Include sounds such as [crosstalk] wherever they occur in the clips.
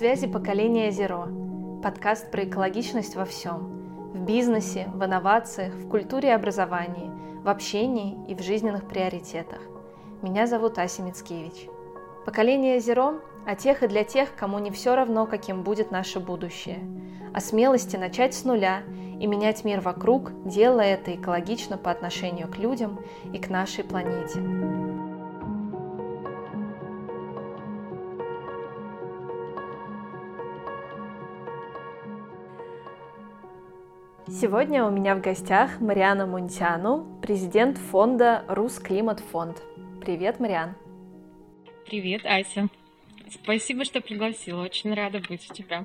Связи поколение Zero. Подкаст про экологичность во всем. В бизнесе, в инновациях, в культуре и образовании, в общении и в жизненных приоритетах. Меня зовут Ася Мицкевич. Поколение Zero о тех и для тех, кому не все равно, каким будет наше будущее. О смелости начать с нуля и менять мир вокруг, делая это экологично по отношению к людям и к нашей планете. Сегодня у меня в гостях Мариана Мунтяну, президент фонда Русклиматфонд. Привет, Мариан. Привет, Ася. Спасибо, что пригласила. Очень рада быть у тебя.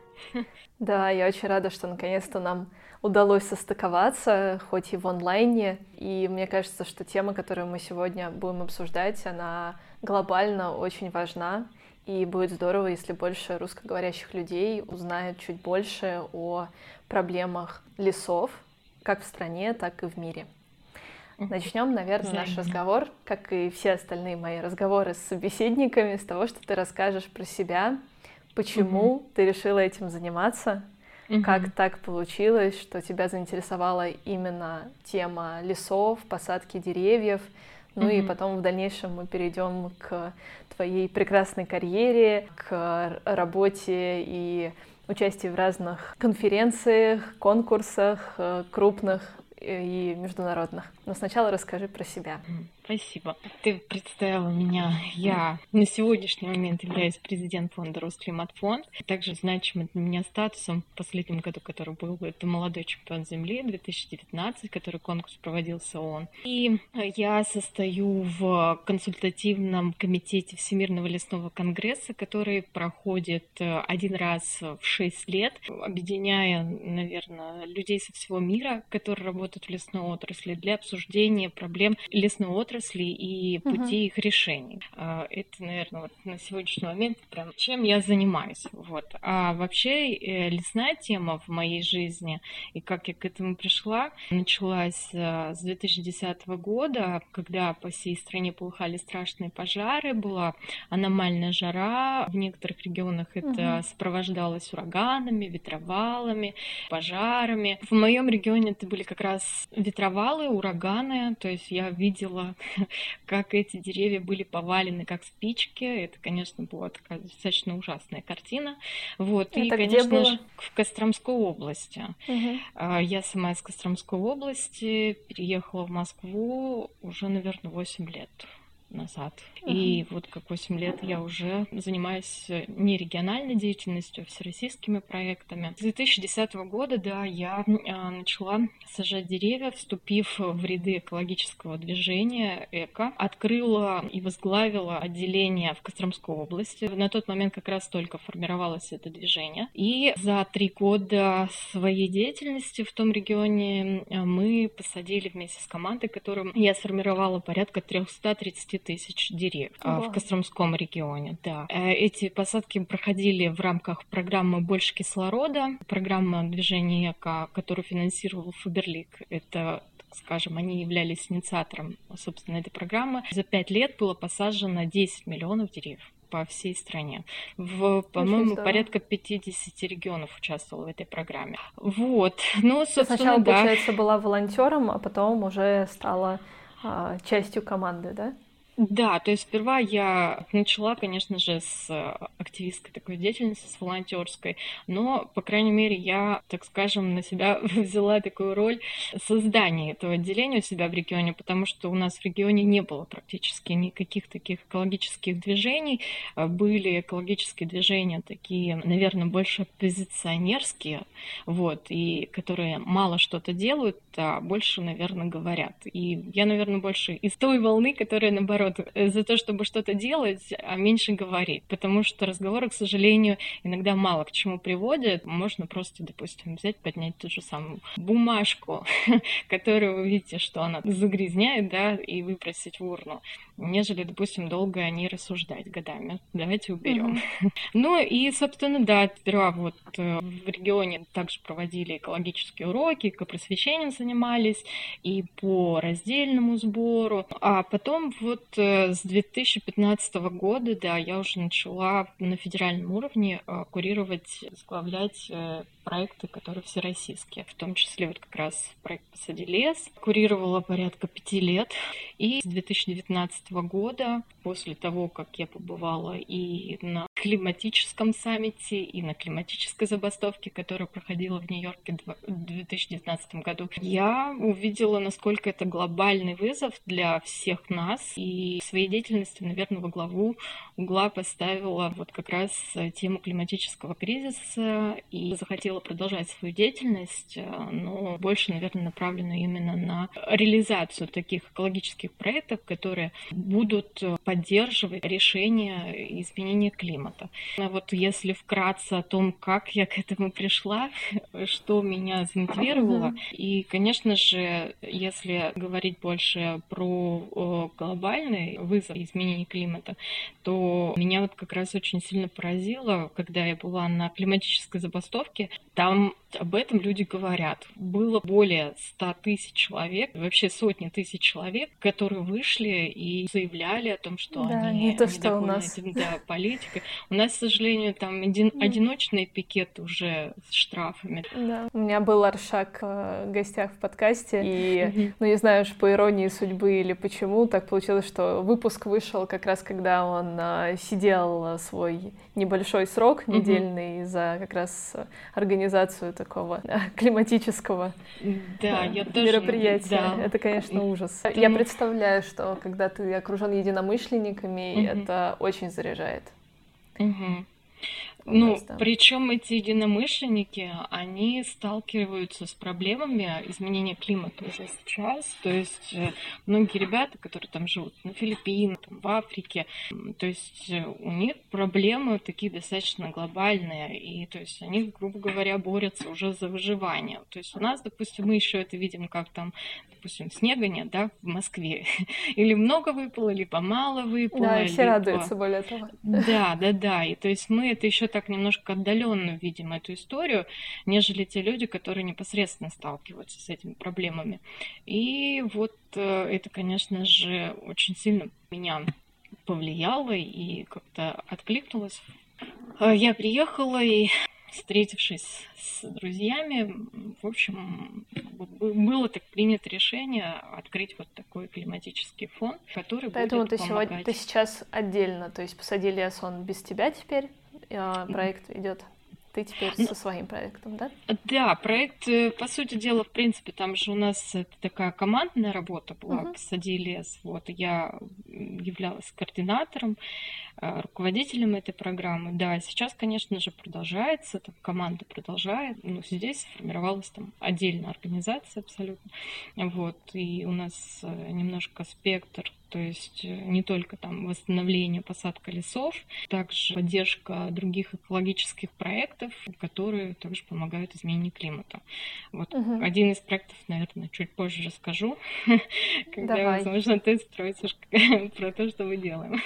Да, я очень рада, что наконец-то нам удалось состыковаться, хоть и в онлайне. И мне кажется, что тема, которую мы сегодня будем обсуждать, она глобально очень важна. И будет здорово, если больше русскоговорящих людей узнают чуть больше о проблемах лесов, как в стране, так и в мире. Начнем, наверное, наш разговор, как и все остальные мои разговоры с собеседниками, с того, что ты расскажешь про себя, почему угу. ты решила этим заниматься, угу. как так получилось, что тебя заинтересовала именно тема лесов, посадки деревьев. Ну mm и потом в дальнейшем мы перейдем к твоей прекрасной карьере, к работе и участию в разных конференциях, конкурсах э, крупных и международных. Но сначала расскажи про себя. Спасибо. Ты представила меня. Я на сегодняшний момент являюсь президент фонда Росклиматфонд. Также значимым для меня статусом в последнем году, который был, это молодой чемпион Земли 2019, который конкурс проводился ООН. И я состою в консультативном комитете Всемирного лесного конгресса, который проходит э, один раз в шесть лет, объединяя, наверное, людей со всего мира, которые работают в лесной отрасли, для обсуждения проблем лесной отрасли отрасли и пути угу. их решений. А, это, наверное, вот на сегодняшний момент прям чем я занимаюсь. Вот. А вообще э, лесная тема в моей жизни и как я к этому пришла, началась э, с 2010 года, когда по всей стране полыхали страшные пожары, была аномальная жара, в некоторых регионах это угу. сопровождалось ураганами, ветровалами, пожарами. В моем регионе это были как раз ветровалы, ураганы, то есть я видела [laughs] как эти деревья были повалены как спички. Это, конечно, была такая достаточно ужасная картина. Вот. Это и, конечно было? же, в Костромской области. Угу. Я сама из Костромской области переехала в Москву уже, наверное, 8 лет назад. Uh-huh. И вот как 8 лет я уже занимаюсь не региональной деятельностью, а всероссийскими проектами. С 2010 года, да, я а, начала сажать деревья, вступив в ряды экологического движения ЭКО. Открыла и возглавила отделение в Костромской области. На тот момент как раз только формировалось это движение. И за три года своей деятельности в том регионе мы посадили вместе с командой, которую я сформировала порядка 330 тысяч деревьев Ого. в Костромском регионе. Да. Э, эти посадки проходили в рамках программы «Больше кислорода», программа движения ЭКО, которую финансировал Фаберлик. Это скажем, они являлись инициатором, собственно, этой программы. За пять лет было посажено 10 миллионов деревьев по всей стране. В, по-моему, порядка 50 регионов участвовало в этой программе. Вот. Ну, собственно, Сначала, да. получается, была волонтером, а потом уже стала а, частью команды, да? Да, то есть сперва я начала, конечно же, с э, активистской такой деятельности, с волонтерской, но, по крайней мере, я, так скажем, на себя [laughs] взяла такую роль создания этого отделения у себя в регионе, потому что у нас в регионе не было практически никаких таких экологических движений. Э, были экологические движения такие, наверное, больше оппозиционерские, вот, и которые мало что-то делают, а больше, наверное, говорят. И я, наверное, больше из той волны, которая, наоборот, наоборот, э, за то, чтобы что-то делать, а меньше говорить. Потому что разговоры, к сожалению, иногда мало к чему приводят. Можно просто, допустим, взять, поднять ту же самую бумажку, [laughs] которую вы видите, что она загрязняет, да, и выбросить в урну. Нежели, допустим, долго о ней рассуждать годами. Давайте уберем. Mm-hmm. [laughs] Ну и, собственно, да, сперва вот э, в регионе также проводили экологические уроки, просвещением занимались и по раздельному сбору. А потом вот э, с 2015 года, да, я уже начала на федеральном уровне э, курировать, возглавлять проекты, которые всероссийские, в том числе вот как раз проект «Посади лес». Курировала порядка пяти лет. И с 2019 года, после того, как я побывала и на климатическом саммите, и на климатической забастовке, которая проходила в Нью-Йорке в 2019 году, я увидела, насколько это глобальный вызов для всех нас. И своей деятельности, наверное, во главу угла поставила вот как раз тему климатического кризиса и захотела продолжать свою деятельность, но больше, наверное, направлена именно на реализацию таких экологических проектов, которые будут поддерживать решение изменения климата. А вот если вкратце о том, как я к этому пришла, [laughs] что меня замотивировало, и, конечно же, если говорить больше про глобальный вызов изменения климата, то меня вот как раз очень сильно поразило, когда я была на климатической забастовке, там об этом люди говорят. Было более 100 тысяч человек, вообще сотни тысяч человек, которые вышли и заявляли о том, что да, они не то, что у нас. этим да, политикой. У нас, к сожалению, там один, одиночные пикеты уже с штрафами. Да. У меня был Аршак э, в гостях в подкасте, и, ну, не знаю по иронии судьбы или почему, так получилось, что выпуск вышел как раз, когда он э, сидел свой небольшой срок недельный за как раз организацию такого климатического да, я тоже, мероприятия. Да. Это, конечно, ужас. Потому... Я представляю, что когда ты окружен единомышленниками, угу. это очень заряжает. Угу. Ну, причем эти единомышленники, они сталкиваются с проблемами изменения климата уже сейчас. То есть э, многие ребята, которые там живут на Филиппинах, там, в Африке, то есть э, у них проблемы такие достаточно глобальные. И то есть они, грубо говоря, борются уже за выживание. То есть у нас, допустим, мы еще это видим, как там, допустим, снега нет, да, в Москве. [laughs] Или много выпало, либо мало выпало. Да, все либо... радуются более того. Да, да, да. И то есть мы это еще так немножко отдаленно видим эту историю, нежели те люди, которые непосредственно сталкиваются с этими проблемами. И вот э, это, конечно же, очень сильно меня повлияло и как-то откликнулось. Э, я приехала и встретившись с друзьями, в общем, было так принято решение открыть вот такой климатический фонд, который Поэтому будет ты помогать. сегодня, ты сейчас отдельно, то есть посадили лес он без тебя теперь, проект идет. Ты теперь ну, со своим проектом, да? Да, проект, э, по сути дела, в принципе, там же у нас такая командная работа была, uh-huh. посади лес. Вот я являлась координатором, руководителем этой программы. Да, сейчас, конечно же, продолжается, там команда продолжает, но здесь сформировалась там отдельная организация абсолютно. Вот, и у нас э, немножко спектр то есть э, не только там восстановление, посадка лесов, также поддержка других экологических проектов, которые также помогают изменению климата. Вот угу. один из проектов, наверное, чуть позже расскажу, [laughs] когда, Давай. возможно, ты спросишь [laughs] про то, что мы делаем.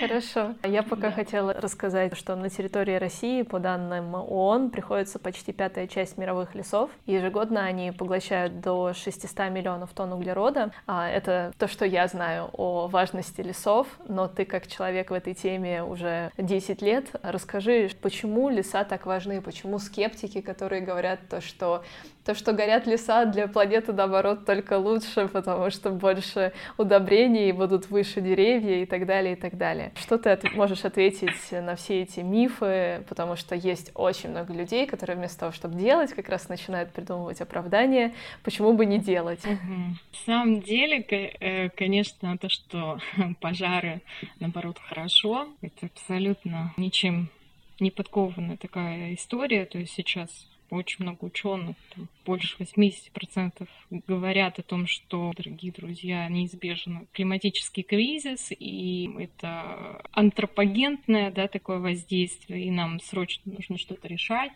Хорошо. Я пока да. хотела рассказать, что на территории России, по данным ООН, приходится почти пятая часть мировых лесов. Ежегодно они поглощают до 600 миллионов тонн углерода. А это то, что я знаю о важности лесов, но ты как человек в этой теме уже 10 лет, расскажи, почему леса так важны, почему скептики, которые говорят то, что то, что горят леса для планеты, наоборот, только лучше, потому что больше удобрений, будут выше деревья и так далее, и так далее. Что ты от можешь ответить на все эти мифы, потому что есть очень много людей, которые вместо того, чтобы делать, как раз начинают придумывать оправдания, почему бы не делать. Угу. На самом деле, э, конечно, то, что [laughs] пожары, наоборот, хорошо, это абсолютно ничем не подкованная такая история, то есть сейчас очень много ученых больше 80% говорят о том, что, дорогие друзья, неизбежен климатический кризис, и это антропогентное да, такое воздействие, и нам срочно нужно что-то решать.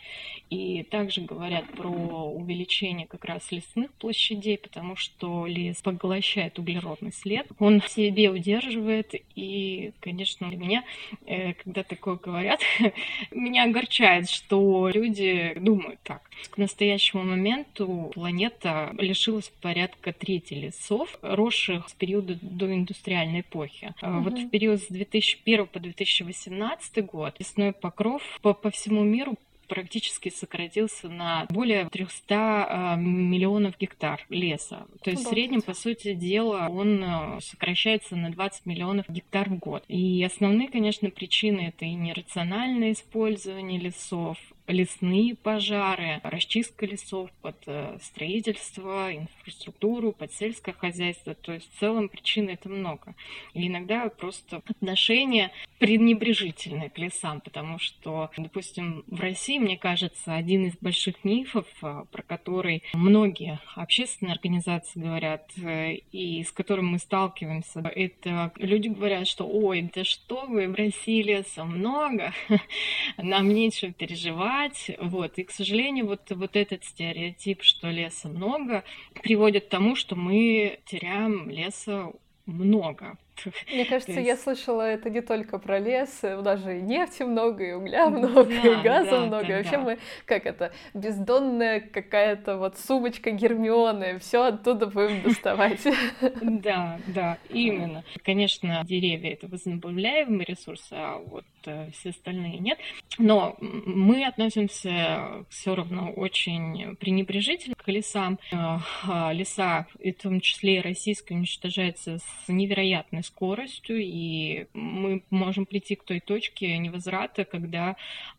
И также говорят про увеличение как раз лесных площадей, потому что лес поглощает углеродный след, он в себе удерживает, и, конечно, для меня, э, когда такое говорят, [laughs] меня огорчает, что люди думают так. К настоящему моменту планета лишилась порядка трети лесов, росших с периода доиндустриальной эпохи. Угу. Вот в период с 2001 по 2018 год лесной покров по, по всему миру практически сократился на более 300 а, миллионов гектар леса. То есть в среднем, по сути дела, он а, сокращается на 20 миллионов гектар в год. И основные, конечно, причины это и нерациональное использование лесов, лесные пожары, расчистка лесов под э, строительство, инфраструктуру, под сельское хозяйство. То есть в целом причин это много. И иногда просто отношение пренебрежительное к лесам, потому что, допустим, в России, мне кажется, один из больших мифов, э, про который многие общественные организации говорят, э, и с которым мы сталкиваемся, это люди говорят, что ой, да что вы, в России леса много, [laughs] нам нечего переживать, спать. Вот. И, к сожалению, вот, вот этот стереотип, что леса много, приводит к тому, что мы теряем леса много. Мне кажется, есть... я слышала это не только про лес, даже и нефти много, и угля много, да, и газа да, много. Да, Вообще да. мы, как это, бездонная какая-то вот сумочка Гермионы, все оттуда будем [laughs] доставать. Да, да, именно. Конечно, деревья — это возобновляемый ресурс, а вот э, все остальные нет. Но мы относимся все равно очень пренебрежительно к лесам. Э, а леса, и в том числе и российские, уничтожаются с невероятной скоростью, и мы можем прийти к той точке невозврата, когда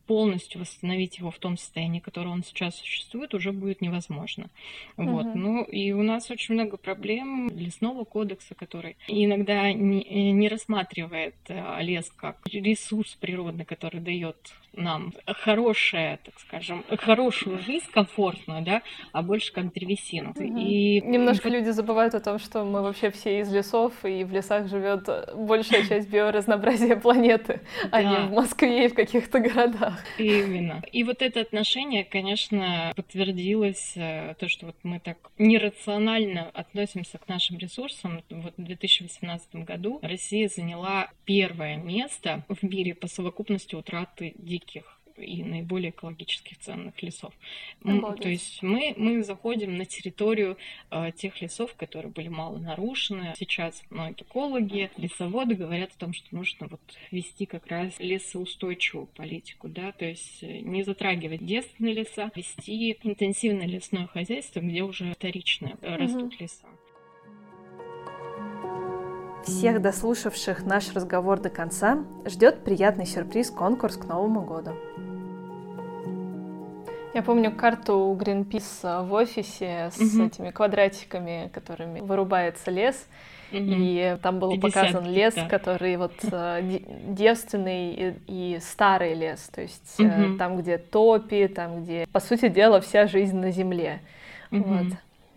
полностью восстановить его в том состоянии, в котором он сейчас существует, уже будет невозможно. Uh-huh. Вот. Ну, и у нас очень много проблем лесного кодекса, который иногда не, не рассматривает э, лес как ресурс природный, который дает нам хорошее, так скажем, хорошую жизнь, комфортную, да, а больше как древесину. Угу. И немножко люди забывают о том, что мы вообще все из лесов, и в лесах живет большая часть биоразнообразия [laughs] планеты, а не в Москве и в каких-то городах. Именно. И вот это отношение, конечно, подтвердилось, э, то, что вот мы так нерационально относимся к нашим ресурсам. Вот в 2018 году Россия заняла первое место в мире по совокупности утраты диких и наиболее экологических ценных лесов. Обалдеть. То есть мы, мы заходим на территорию э, тех лесов, которые были мало нарушены. Сейчас многие экологи, лесоводы говорят о том, что нужно вот вести как раз лесоустойчивую политику, да, то есть э, не затрагивать девственные леса, вести интенсивное лесное хозяйство, где уже вторично угу. растут леса. Всех дослушавших наш разговор до конца ждет приятный сюрприз-конкурс к Новому году. Я помню карту Greenpeace в офисе с угу. этими квадратиками, которыми вырубается лес. Угу. И там был 50, показан лес, да. который вот [laughs] э, девственный и, и старый лес, то есть угу. там, где топи, там, где, по сути дела, вся жизнь на земле. Угу. Вот.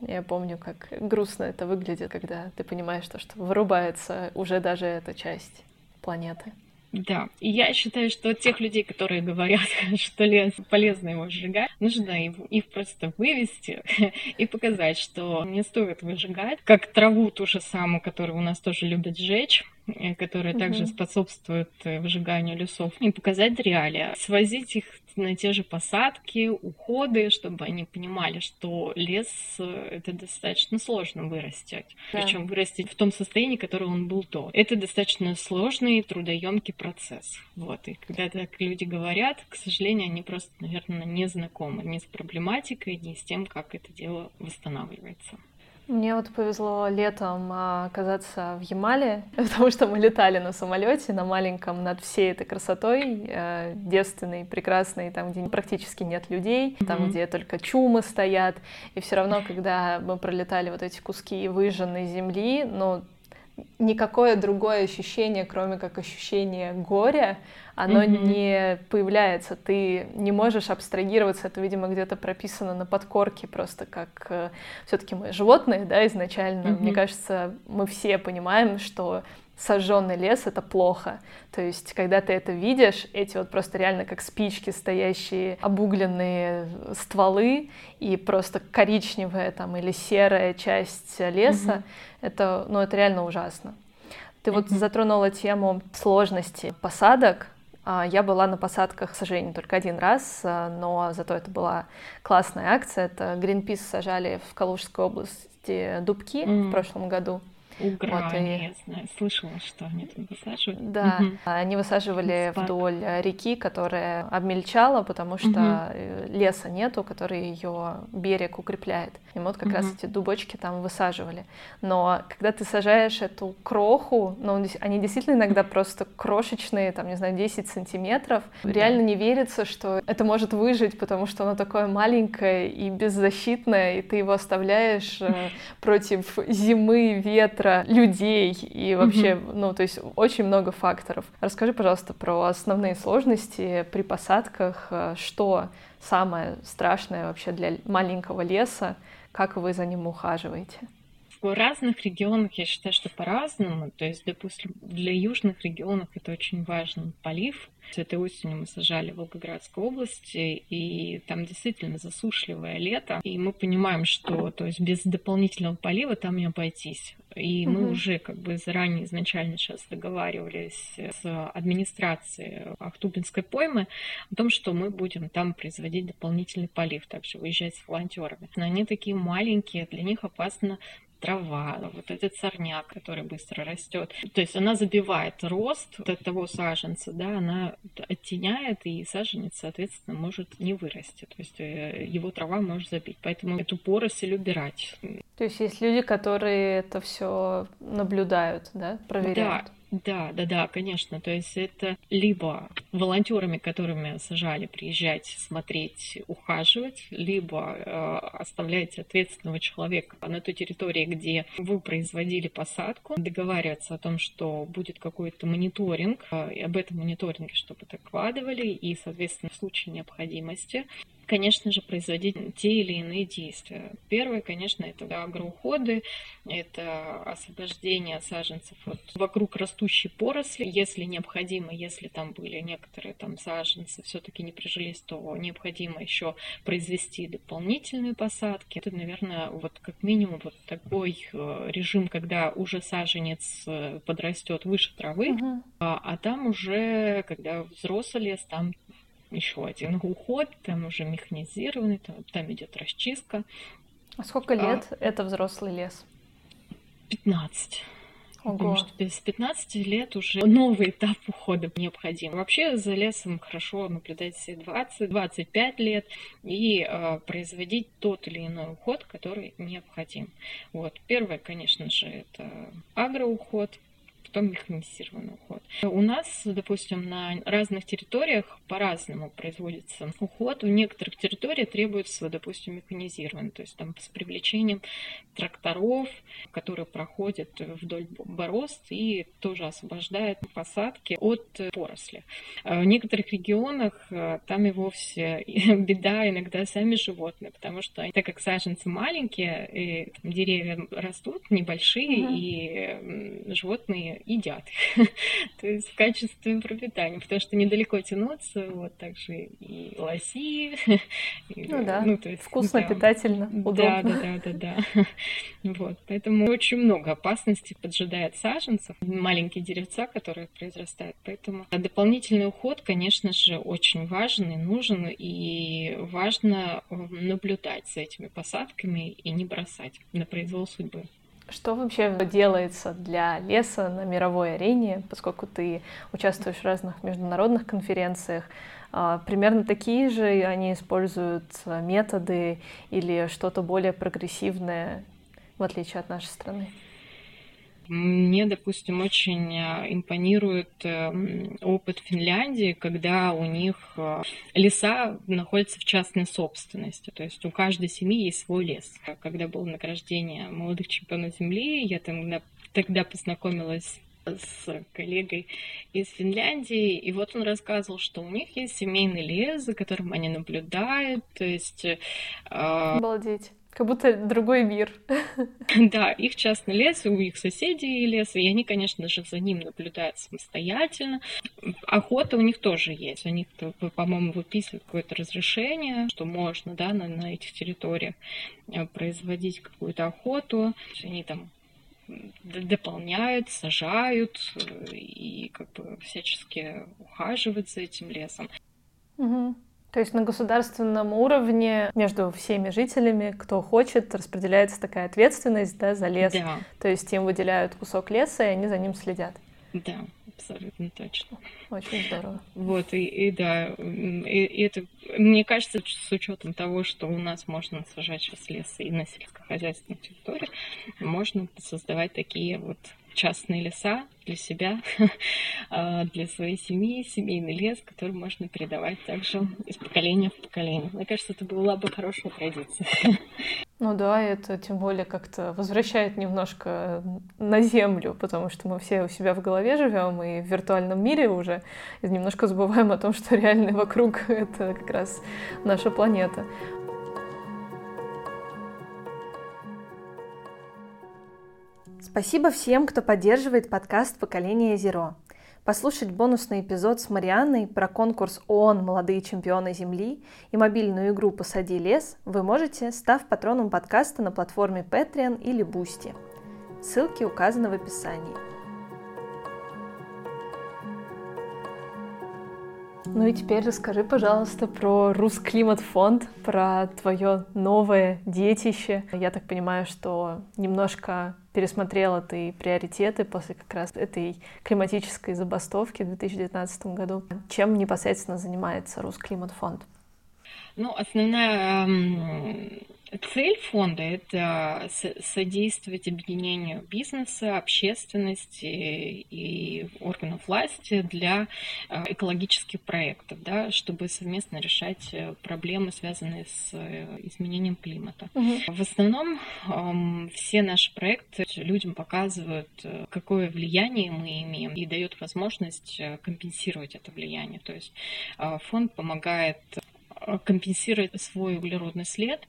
Я помню, как грустно это выглядит, когда ты понимаешь, что, что вырубается уже даже эта часть планеты. Да, и я считаю, что тех людей, которые говорят, [laughs] что лес полезно его сжигать, нужно их просто вывести [laughs] и показать, что не стоит выжигать, как траву ту же самую, которую у нас тоже любят сжечь, э, которая угу. также способствует э, выжиганию лесов, и показать реалии, свозить их на те же посадки, уходы, чтобы они понимали, что лес э, это достаточно сложно вырастить. Да. Причем вырастить в том состоянии, которое он был до. Это достаточно сложный, трудоемкий процесс. Вот. И когда так люди говорят, к сожалению, они просто, наверное, не знакомы ни с проблематикой, ни с тем, как это дело восстанавливается. Мне вот повезло летом а, оказаться в Ямале, [laughs] потому что мы летали на самолете на маленьком над всей этой красотой, э, девственной, прекрасной, там, где практически нет людей, mm-hmm. там, где только чумы стоят. И все равно, когда мы пролетали вот эти куски выжженной земли, ну, никакое другое ощущение, кроме как ощущение горя, оно mm-hmm. не появляется. Ты не можешь абстрагироваться, это, видимо, где-то прописано на подкорке, просто как э, все-таки мы животные, да, изначально. Mm-hmm. Мне кажется, мы все понимаем, что сожженный лес это плохо. То есть, когда ты это видишь, эти вот просто реально как спички стоящие обугленные стволы и просто коричневая там или серая часть леса, mm-hmm. это, ну, это реально ужасно. Ты mm-hmm. вот затронула тему сложности посадок. А, я была на посадках, к сожалению, только один раз, а, но зато это была классная акция. Это Greenpeace сажали в Калужской области дубки mm-hmm. в прошлом году. Угра, вот, и... я знаю, слышала, что они там высаживают. Да, угу. они высаживали Спак. вдоль реки, которая обмельчала, потому что угу. леса нету, который ее берег укрепляет. И вот как угу. раз эти дубочки там высаживали. Но когда ты сажаешь эту кроху, ну, они действительно иногда [laughs] просто крошечные, там, не знаю, 10 сантиметров, да. реально не верится, что это может выжить, потому что оно такое маленькое и беззащитное, и ты его оставляешь э, [laughs] против зимы, ветра, ветра, людей и вообще, mm-hmm. ну, то есть очень много факторов. Расскажи, пожалуйста, про основные сложности при посадках, э, что самое страшное вообще для маленького леса, как вы за ним ухаживаете? В разных регионах я считаю, что по-разному. То есть, допустим, для южных регионов это очень важный полив, Этой осенью мы сажали в Волгоградской области, и там действительно засушливое лето. И мы понимаем, что то есть без дополнительного полива там не обойтись. И мы уже как бы заранее изначально сейчас договаривались с администрацией Ахтубинской поймы о том, что мы будем там производить дополнительный полив, также выезжать с волонтерами. Но они такие маленькие, для них опасно трава, вот этот сорняк, который быстро растет. То есть она забивает рост от того саженца, да, она оттеняет, и саженец, соответственно, может не вырасти. То есть э, его трава может забить. Поэтому эту поросль убирать. То есть есть люди, которые это все наблюдают, да, проверяют? Да. Да, да, да, конечно. То есть это либо волонтерами, которыми сажали, приезжать, смотреть, ухаживать, либо э, оставлять ответственного человека на той территории, где вы производили посадку, договариваться о том, что будет какой-то мониторинг, э, и об этом мониторинге чтобы докладывали, и, соответственно, в случае необходимости конечно же, производить те или иные действия. Первое, конечно, это агроуходы, это освобождение саженцев от вокруг растущей поросли. Если необходимо, если там были некоторые там саженцы все-таки не прижились, то необходимо еще произвести дополнительные посадки. Это, наверное, вот как минимум вот такой э, режим, когда уже саженец э, подрастет выше травы, uh-huh. а, а там уже, когда взрослый лес, там еще один уход, там уже механизированный, там, там идет расчистка. А сколько а лет а, это взрослый лес? 15. Ого. Потому что без 15 лет уже новый этап ухода необходим. Вообще за лесом хорошо наблюдать все 20-25 лет и э, производить тот или иной уход, который необходим. Вот. Первое, конечно же, это агроуход, потом механизированный уход. У нас, допустим, на разных территориях по-разному производится уход. В некоторых территориях требуется, допустим, механизированный, то есть там с привлечением тракторов, которые проходят вдоль борозд и тоже освобождают посадки от поросли. В некоторых регионах э, там и вовсе [laughs] беда иногда сами животные, потому что так как саженцы маленькие, и там, деревья растут небольшие, угу. и животные едят [laughs] То есть в качестве пропитания, потому что недалеко тянуться, вот также и лоси. [laughs] Ну да, ну, то есть, вкусно, да. питательно, удобно. Да, да, да, да, [laughs] да. Вот, поэтому очень много опасностей поджидает саженцев, маленькие деревца, которые произрастают. Поэтому дополнительный уход, конечно же, очень важен и нужен, и важно наблюдать за этими посадками и не бросать на произвол судьбы. Что вообще делается для леса на мировой арене, поскольку ты участвуешь в разных международных конференциях? А, примерно такие же они используют методы или что-то более прогрессивное, в отличие от нашей страны? Мне, допустим, очень э, импонирует эм, опыт Финляндии, когда у них э, леса находятся в частной собственности. То есть у каждой семьи есть свой лес. Когда было награждение молодых чемпионов Земли, я там тогда познакомилась с коллегой из Финляндии, и вот он рассказывал, что у них есть семейный лес, за которым они наблюдают, то есть... Э, Обалдеть. Как будто другой мир. [laughs] Да, их частный лес, у их соседей лес, и они, конечно же, за ним наблюдают самостоятельно. Охота у них тоже есть. Они, по-моему, выписывают какое-то разрешение, что можно, да, на, на этих территориях э, производить какую-то охоту. Они там дополняют, сажают э, и как бы всячески ухаживают за этим лесом. Угу. То есть на государственном уровне между всеми жителями, кто хочет, распределяется такая ответственность да, за лес. Да. То есть им выделяют кусок леса, и они за ним следят. Да, абсолютно точно. Очень здорово. Вот, и, и да, и, и это, мне кажется, с учетом того, что у нас можно сажать сейчас лес и на сельскохозяйственных территориях, можно создавать такие вот частные леса для себя, [laughs] а, для своей семьи, семейный лес, который можно передавать также из поколения в поколение. Мне кажется, это была бы хорошая традиция. [laughs] Ну да, это тем более как-то возвращает немножко на землю, потому что мы все у себя в голове живем и в виртуальном мире уже, и немножко забываем о том, что [laughs] реально вокруг это как раз наша планета. Спасибо всем, кто поддерживает подкаст «Поколение Зеро». Послушать бонусный эпизод с Марианной про конкурс ООН «Молодые чемпионы Земли» и мобильную игру «Посади лес» вы можете, став патроном подкаста на платформе Patreon или Boosty. Ссылки указаны в описании. Ну и теперь расскажи, пожалуйста, про Русклиматфонд, про твое новое детище. Я так понимаю, что немножко пересмотрела ты приоритеты после как раз этой климатической забастовки в 2019 году. Чем непосредственно занимается Русклиматфонд? Ну, основная Цель фонда – это содействовать объединению бизнеса, общественности и органов власти для э, экологических проектов, да, чтобы совместно решать э, проблемы, связанные с э, изменением климата. Угу. В основном все наши проекты людям показывают, какое влияние мы имеем и дает возможность компенсировать это влияние. То есть фонд помогает компенсировать свой углеродный след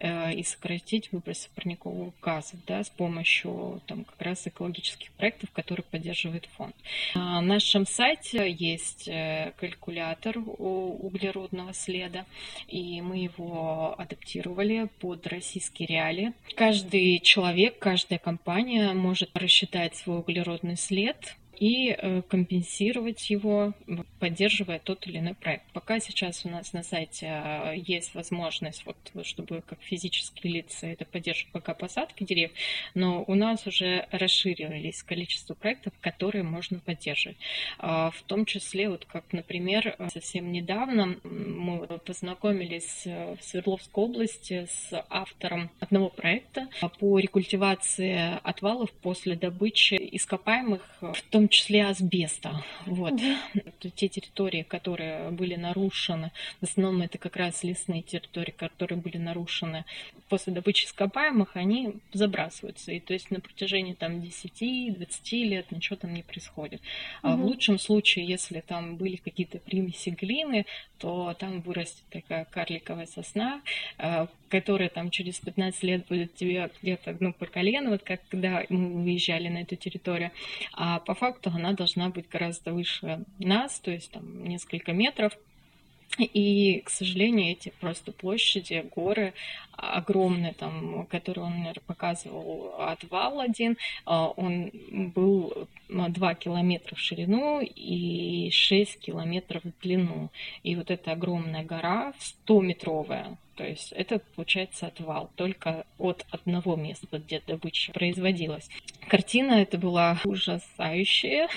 э, и сократить выбросы парниковых газов да, с помощью там, как раз экологических проектов, которые поддерживает фонд. На нашем сайте есть э, калькулятор углеродного следа, и мы его адаптировали под российские реалии. Каждый человек, каждая компания может рассчитать свой углеродный след и э, компенсировать его, поддерживая тот или иной проект. Пока сейчас у нас на сайте а, есть возможность, вот, чтобы как физические лица это поддерживать пока посадки деревьев, но у нас уже расширились количество проектов, которые можно поддерживать. А, в том числе, вот как, например, совсем недавно мы познакомились э, в Свердловской области с автором одного проекта по рекультивации отвалов после добычи ископаемых, в том том числе асбеста. Вот. Mm-hmm. Те территории, которые были нарушены, в основном это как раз лесные территории, которые были нарушены после добычи ископаемых, они забрасываются. И то есть на протяжении там 10-20 лет ничего там не происходит. Mm-hmm. А в лучшем случае, если там были какие-то примеси глины, то там вырастет такая карликовая сосна, э, которая там через 15 лет будет тебе где-то ну, по колено, вот как когда мы выезжали на эту территорию. А по факту она должна быть гораздо выше нас, то есть там несколько метров. И, к сожалению, эти просто площади, горы огромные, там, которые он, наверное, показывал, отвал один, а, он был 2 километра в ширину и 6 километров в длину. И вот эта огромная гора, 100-метровая, то есть это получается отвал только от одного места, где добыча производилась. Картина это была ужасающая.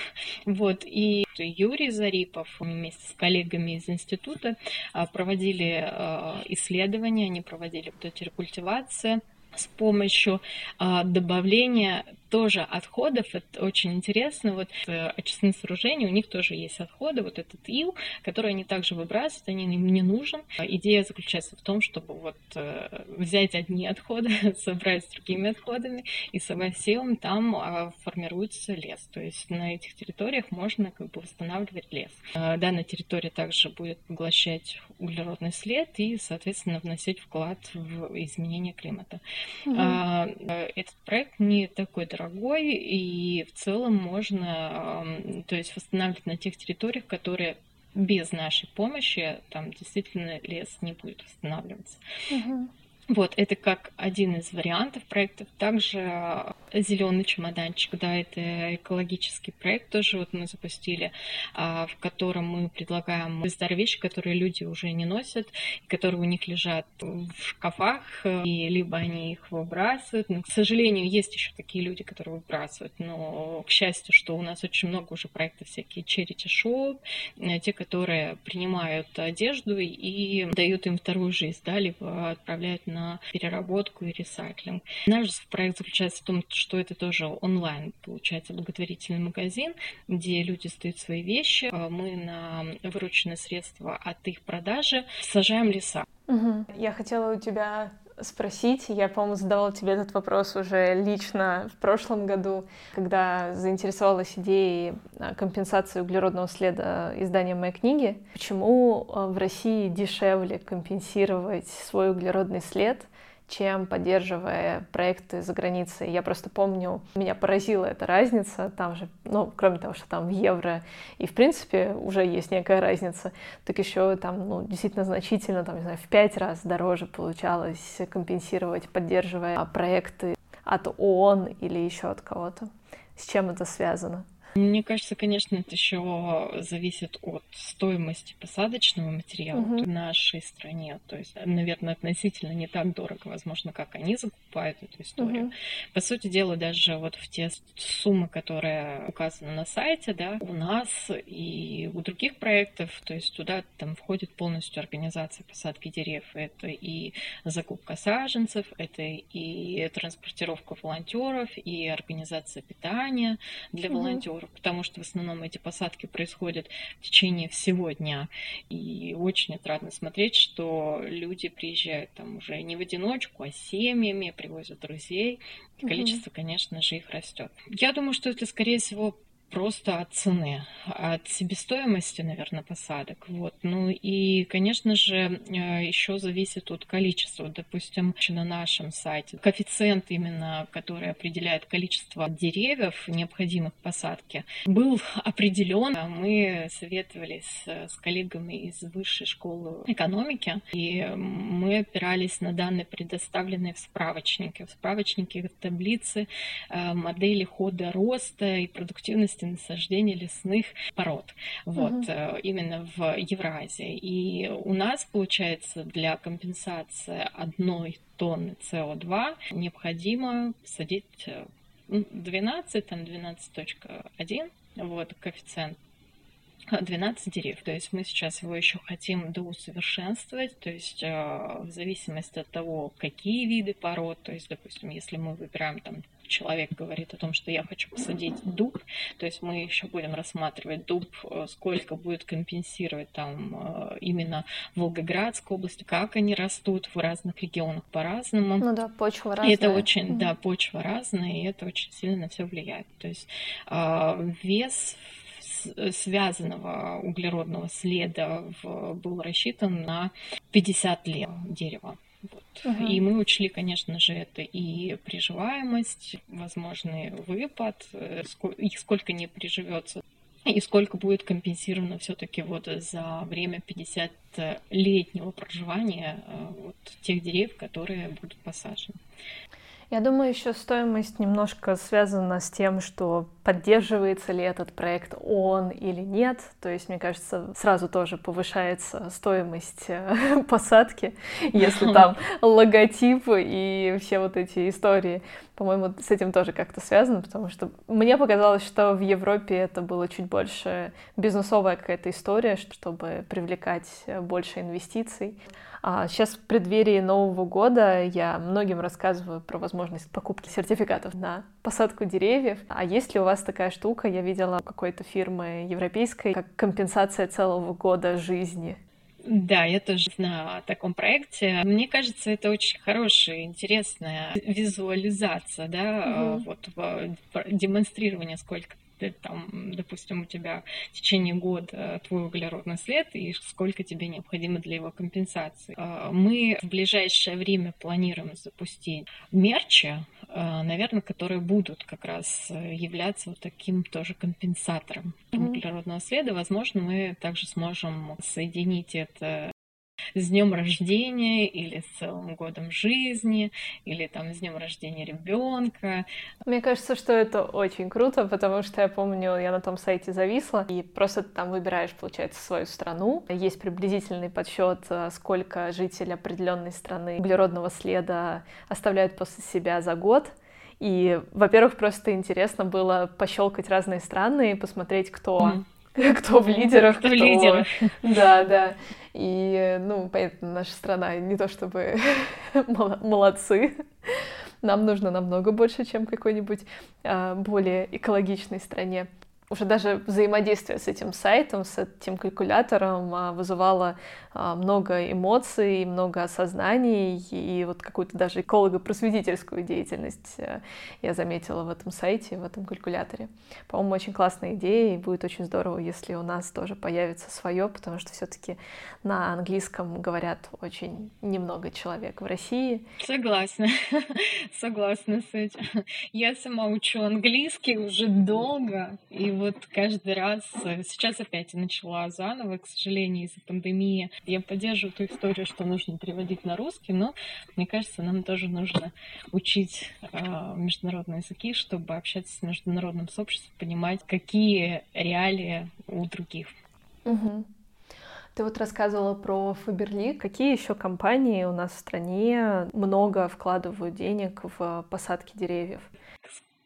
Вот. И Юрий Зарипов вместе с коллегами из института а, проводили а, исследования, они проводили вот эти рекультивации с помощью а, добавления тоже отходов, это очень интересно, вот э, очистные сооружения, у них тоже есть отходы, вот этот ил, который они также выбрасывают, они им не нужен. Идея заключается в том, чтобы вот э, взять одни отходы, [laughs] собрать с другими отходами, и совсем там а, формируется лес. То есть на этих территориях можно как бы восстанавливать лес. Данная территория также будет поглощать углеродный след и, соответственно, вносить вклад в изменение климата. Угу. Этот проект не такой дорогой, и в целом можно то есть восстанавливать на тех территориях, которые без нашей помощи там действительно лес не будет восстанавливаться. Угу. Вот, это как один из вариантов проектов. Также зеленый чемоданчик, да, это экологический проект тоже вот мы запустили, а, в котором мы предлагаем старые вещи, которые люди уже не носят, которые у них лежат в шкафах, и либо они их выбрасывают. Но, к сожалению, есть еще такие люди, которые выбрасывают, но, к счастью, что у нас очень много уже проектов всякие charity shop, э, те, которые принимают одежду и дают им вторую жизнь, да, либо отправляют на на переработку и ресайклинг. Наш проект заключается в том, что это тоже онлайн, получается, благотворительный магазин, где люди сдают свои вещи. А мы на вырученные средства от их продажи сажаем леса. Угу. Я хотела у тебя спросить. Я, по-моему, задавала тебе этот вопрос уже лично в прошлом году, когда заинтересовалась идеей а, компенсации углеродного следа издания моей книги. Почему а, в России дешевле компенсировать свой углеродный след, чем поддерживая проекты за границей. Я просто помню, меня поразила эта разница, там же, ну, кроме того, что там в евро, и в принципе уже есть некая разница, так еще там, ну, действительно значительно, там, не знаю, в пять раз дороже получалось компенсировать, поддерживая проекты от ООН или еще от кого-то. С чем это связано? Мне кажется, конечно, это еще зависит от стоимости посадочного материала угу. в нашей стране. То есть, наверное, относительно не так дорого, возможно, как они закупают эту историю. Угу. По сути дела, даже вот в те суммы, которые указаны на сайте, да, у нас и у других проектов, то есть туда там входит полностью организация посадки деревьев. Это и закупка саженцев, это и транспортировка волонтеров, и организация питания для угу. волонтеров потому что в основном эти посадки происходят в течение всего дня. И очень отрадно смотреть, что люди приезжают там уже не в одиночку, а семьями, привозят друзей. И количество, конечно же, их растет. Я думаю, что это, скорее всего, просто от цены, от себестоимости, наверное, посадок. Вот. Ну и, конечно же, э, еще зависит от количества. Допустим, на нашем сайте коэффициент именно, который определяет количество деревьев, необходимых посадке, был определен. Мы советовались с коллегами из Высшей школы экономики, и мы опирались на данные, предоставленные в справочнике. В справочнике в таблице э, модели хода роста и продуктивности особенности насаждения лесных пород. Вот, угу. именно в Евразии. И у нас, получается, для компенсации одной тонны СО2 необходимо садить 12, э, там 12.1, вот, коэффициент 12 деревьев. То есть мы сейчас его еще хотим доусовершенствовать, то есть э, в зависимости от того, какие виды пород, то есть, допустим, если мы выбираем там человек говорит о том, что я хочу посадить дуб, то есть мы еще будем рассматривать дуб, э, сколько будет компенсировать там э, именно Волгоградской области, как они растут в разных регионах по-разному. Ну да, почва разная. И это очень, mm-hmm. да, почва разная, и это очень сильно на все влияет. То есть э, вес связанного углеродного следа в, был рассчитан на 50 лет дерева. Вот. Угу. И мы учли, конечно же, это и приживаемость, возможный выпад, э, и сколько не приживется, и сколько будет компенсировано все-таки вот за время 50-летнего проживания э, вот тех деревьев, которые будут посажены. Я думаю, еще стоимость немножко связана с тем, что поддерживается ли этот проект он или нет. То есть, мне кажется, сразу тоже повышается стоимость э, [laughs] посадки, если [laughs] там логотипы и все вот эти истории. По-моему, с этим тоже как-то связано, потому что мне показалось, что в Европе это было чуть больше бизнесовая какая-то история, чтобы привлекать больше инвестиций. А сейчас в преддверии Нового года я многим рассказываю про возможность покупки сертификатов на посадку деревьев. А есть ли у вас такая штука, я видела какой-то фирмы европейской, как компенсация целого года жизни? Да, я тоже на таком проекте. Мне кажется, это очень хорошая, интересная визуализация, да, угу. вот демонстрирование, сколько ты там, допустим, у тебя в течение года твой углеродный след и сколько тебе необходимо для его компенсации. А, мы в ближайшее время планируем запустить мерчи, а, наверное, которые будут как раз являться вот таким тоже компенсатором mm-hmm. углеродного следа. Возможно, мы также сможем соединить это с днем рождения или с целым годом жизни, или там с днем рождения ребенка. Мне кажется, что это очень круто, потому что я помню, я на том сайте зависла, и просто ты там выбираешь, получается, свою страну. Есть приблизительный подсчет, э, сколько жителей определенной страны углеродного следа оставляют после себя за год. И, во-первых, просто интересно было пощелкать разные страны и посмотреть, кто mm [laughs] кто в лидерах, кто... в лидерах. [laughs] Да, да. И, ну, понятно, наша страна не то чтобы [laughs] молодцы, нам нужно намного больше, чем какой-нибудь а, более экологичной стране уже даже взаимодействие с этим сайтом, с этим калькулятором а, вызывало а, много эмоций, много осознаний и вот какую-то даже эколого-просветительскую деятельность э, я заметила в этом сайте, в этом калькуляторе. По-моему, очень классная идея, и будет очень здорово, если у нас тоже появится свое, потому что все-таки на английском говорят очень немного человек в России. Согласна, [laughs] согласна с этим. Я сама учу английский уже долго, и вот каждый раз, э, сейчас опять начала заново, к сожалению, из-за пандемии. Я поддерживаю ту историю, что нужно переводить на русский, но мне кажется, нам тоже нужно учить э, международные языки, чтобы общаться с международным сообществом, понимать, какие реалии у других. Угу. Ты вот рассказывала про Фаберли. Какие еще компании у нас в стране много вкладывают денег в посадки деревьев?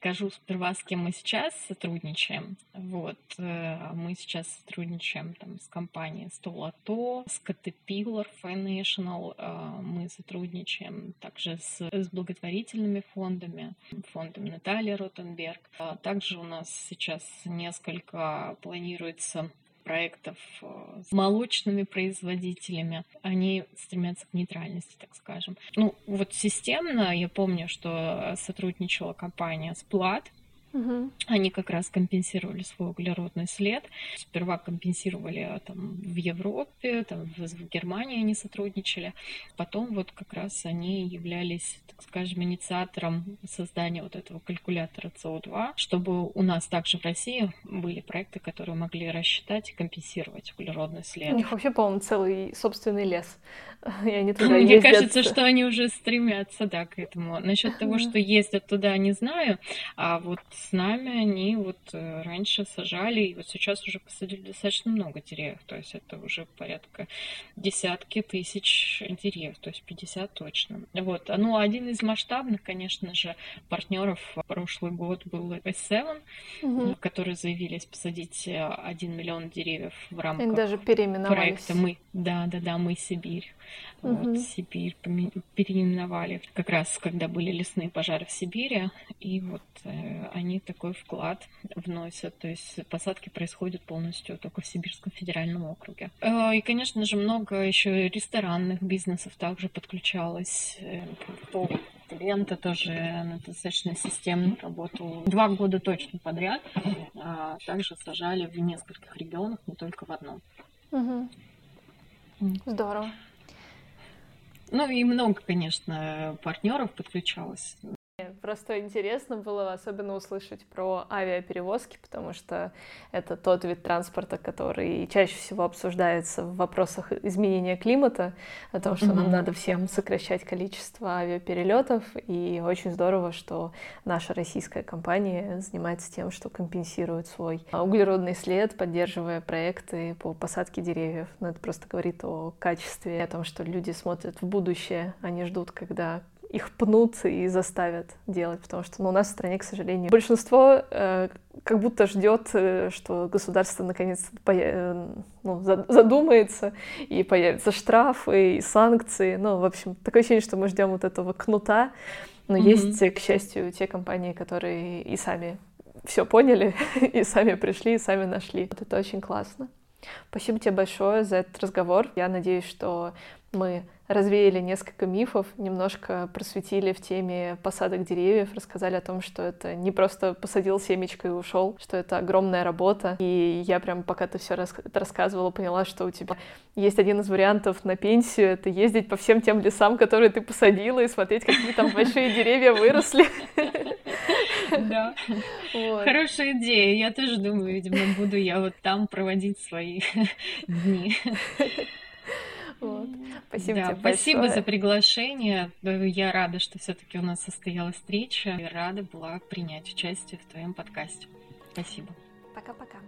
Скажу сперва, с кем мы сейчас сотрудничаем. Вот, э, мы сейчас сотрудничаем там, с компанией Stolato, с Caterpillar Financial, э, мы сотрудничаем также с, с благотворительными фондами, фондом Натальи Ротенберг. А также у нас сейчас несколько планируется проектов э, с молочными производителями. Они стремятся к нейтральности, так скажем. Ну, вот системно я помню, что сотрудничала компания Splат, Угу. Они как раз компенсировали свой углеродный след. Сперва компенсировали а, там, в Европе, там, в Германии они сотрудничали. Потом вот как раз они являлись, так скажем, инициатором создания вот этого калькулятора СО2, чтобы у нас также в России были проекты, которые могли рассчитать и компенсировать углеродный след. У них вообще, по-моему, целый собственный лес. [laughs] И они туда Мне ездят. кажется, что они уже стремятся, да, к этому. Насчет того, что ездят туда, не знаю. А вот с нами они вот э, раньше сажали, и вот сейчас уже посадили достаточно много деревьев, то есть это уже порядка десятки тысяч деревьев, то есть 50 точно. Вот. Ну, один из масштабных, конечно же, партнеров прошлый год был S7, угу. которые заявились посадить 1 миллион деревьев в рамках Они даже проекта «Мы». Да, да, да, «Мы Сибирь». Угу. Вот, Сибирь переименовали как раз, когда были лесные пожары в Сибири, и вот э, они такой вклад вносят, то есть посадки происходят полностью только в Сибирском федеральном округе. Э, и, конечно же, много еще ресторанных бизнесов также подключалось э, по Лента тоже достаточно системно работал два года точно подряд. А также сажали в нескольких регионах, не только в одном. Угу. Здорово. Ну и много, конечно, партнеров подключалось. Просто интересно было особенно услышать про авиаперевозки, потому что это тот вид транспорта, который чаще всего обсуждается в вопросах изменения климата, о том, что mm-hmm. нам надо всем сокращать количество авиаперелетов, и очень здорово, что наша российская компания занимается тем, что компенсирует свой углеродный след, поддерживая проекты по посадке деревьев. Но это просто говорит о качестве, о том, что люди смотрят в будущее, они ждут, когда их пнут и заставят делать, потому что ну, у нас в стране, к сожалению, большинство э, как будто ждет, э, что государство наконец-то э, ну, задумается и появятся штрафы и санкции. Ну, в общем, такое ощущение, что мы ждем вот этого кнута, Но mm-hmm. есть, к счастью, те компании, которые и сами все поняли, [laughs] и сами пришли, и сами нашли. Вот это очень классно. Спасибо тебе большое за этот разговор. Я надеюсь, что мы развеяли несколько мифов, немножко просветили в теме посадок деревьев, рассказали о том, что это не просто посадил семечко и ушел, что это огромная работа. И я прям, пока ты все рас рассказывала, поняла, что у тебя есть один из вариантов на пенсию, это ездить по всем тем лесам, которые ты посадила, и смотреть, какие там большие деревья выросли. Да. Хорошая идея. Я тоже думаю, видимо, буду я вот там проводить свои [laughs] дни. Вот. Спасибо да, тебе Спасибо большое. за приглашение. Я рада, что все-таки у нас состоялась встреча. И рада была принять участие в твоем подкасте. Спасибо. Пока-пока.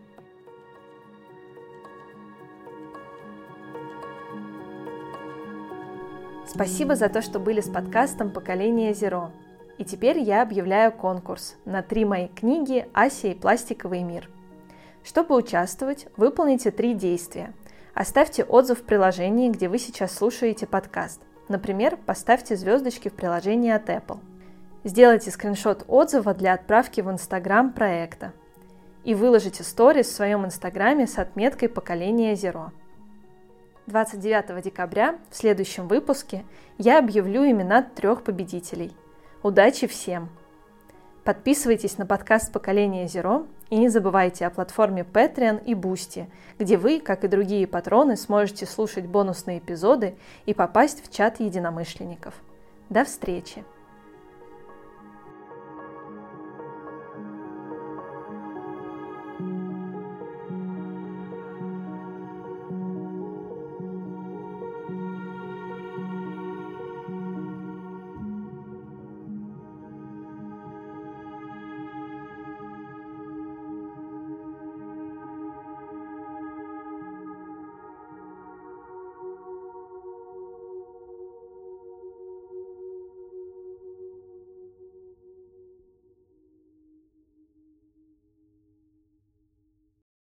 Спасибо за то, что были с подкастом «Поколение Зеро». И теперь я объявляю конкурс на три мои книги «Ася и пластиковый мир». Чтобы участвовать, выполните три действия – Оставьте отзыв в приложении, где вы сейчас слушаете подкаст. Например, поставьте звездочки в приложении от Apple. Сделайте скриншот отзыва для отправки в Instagram проекта. И выложите сторис в своем Инстаграме с отметкой поколения Zero. 29 декабря в следующем выпуске я объявлю имена трех победителей. Удачи всем! Подписывайтесь на подкаст «Поколение Зеро» и не забывайте о платформе Patreon и Boosty, где вы, как и другие патроны, сможете слушать бонусные эпизоды и попасть в чат единомышленников. До встречи!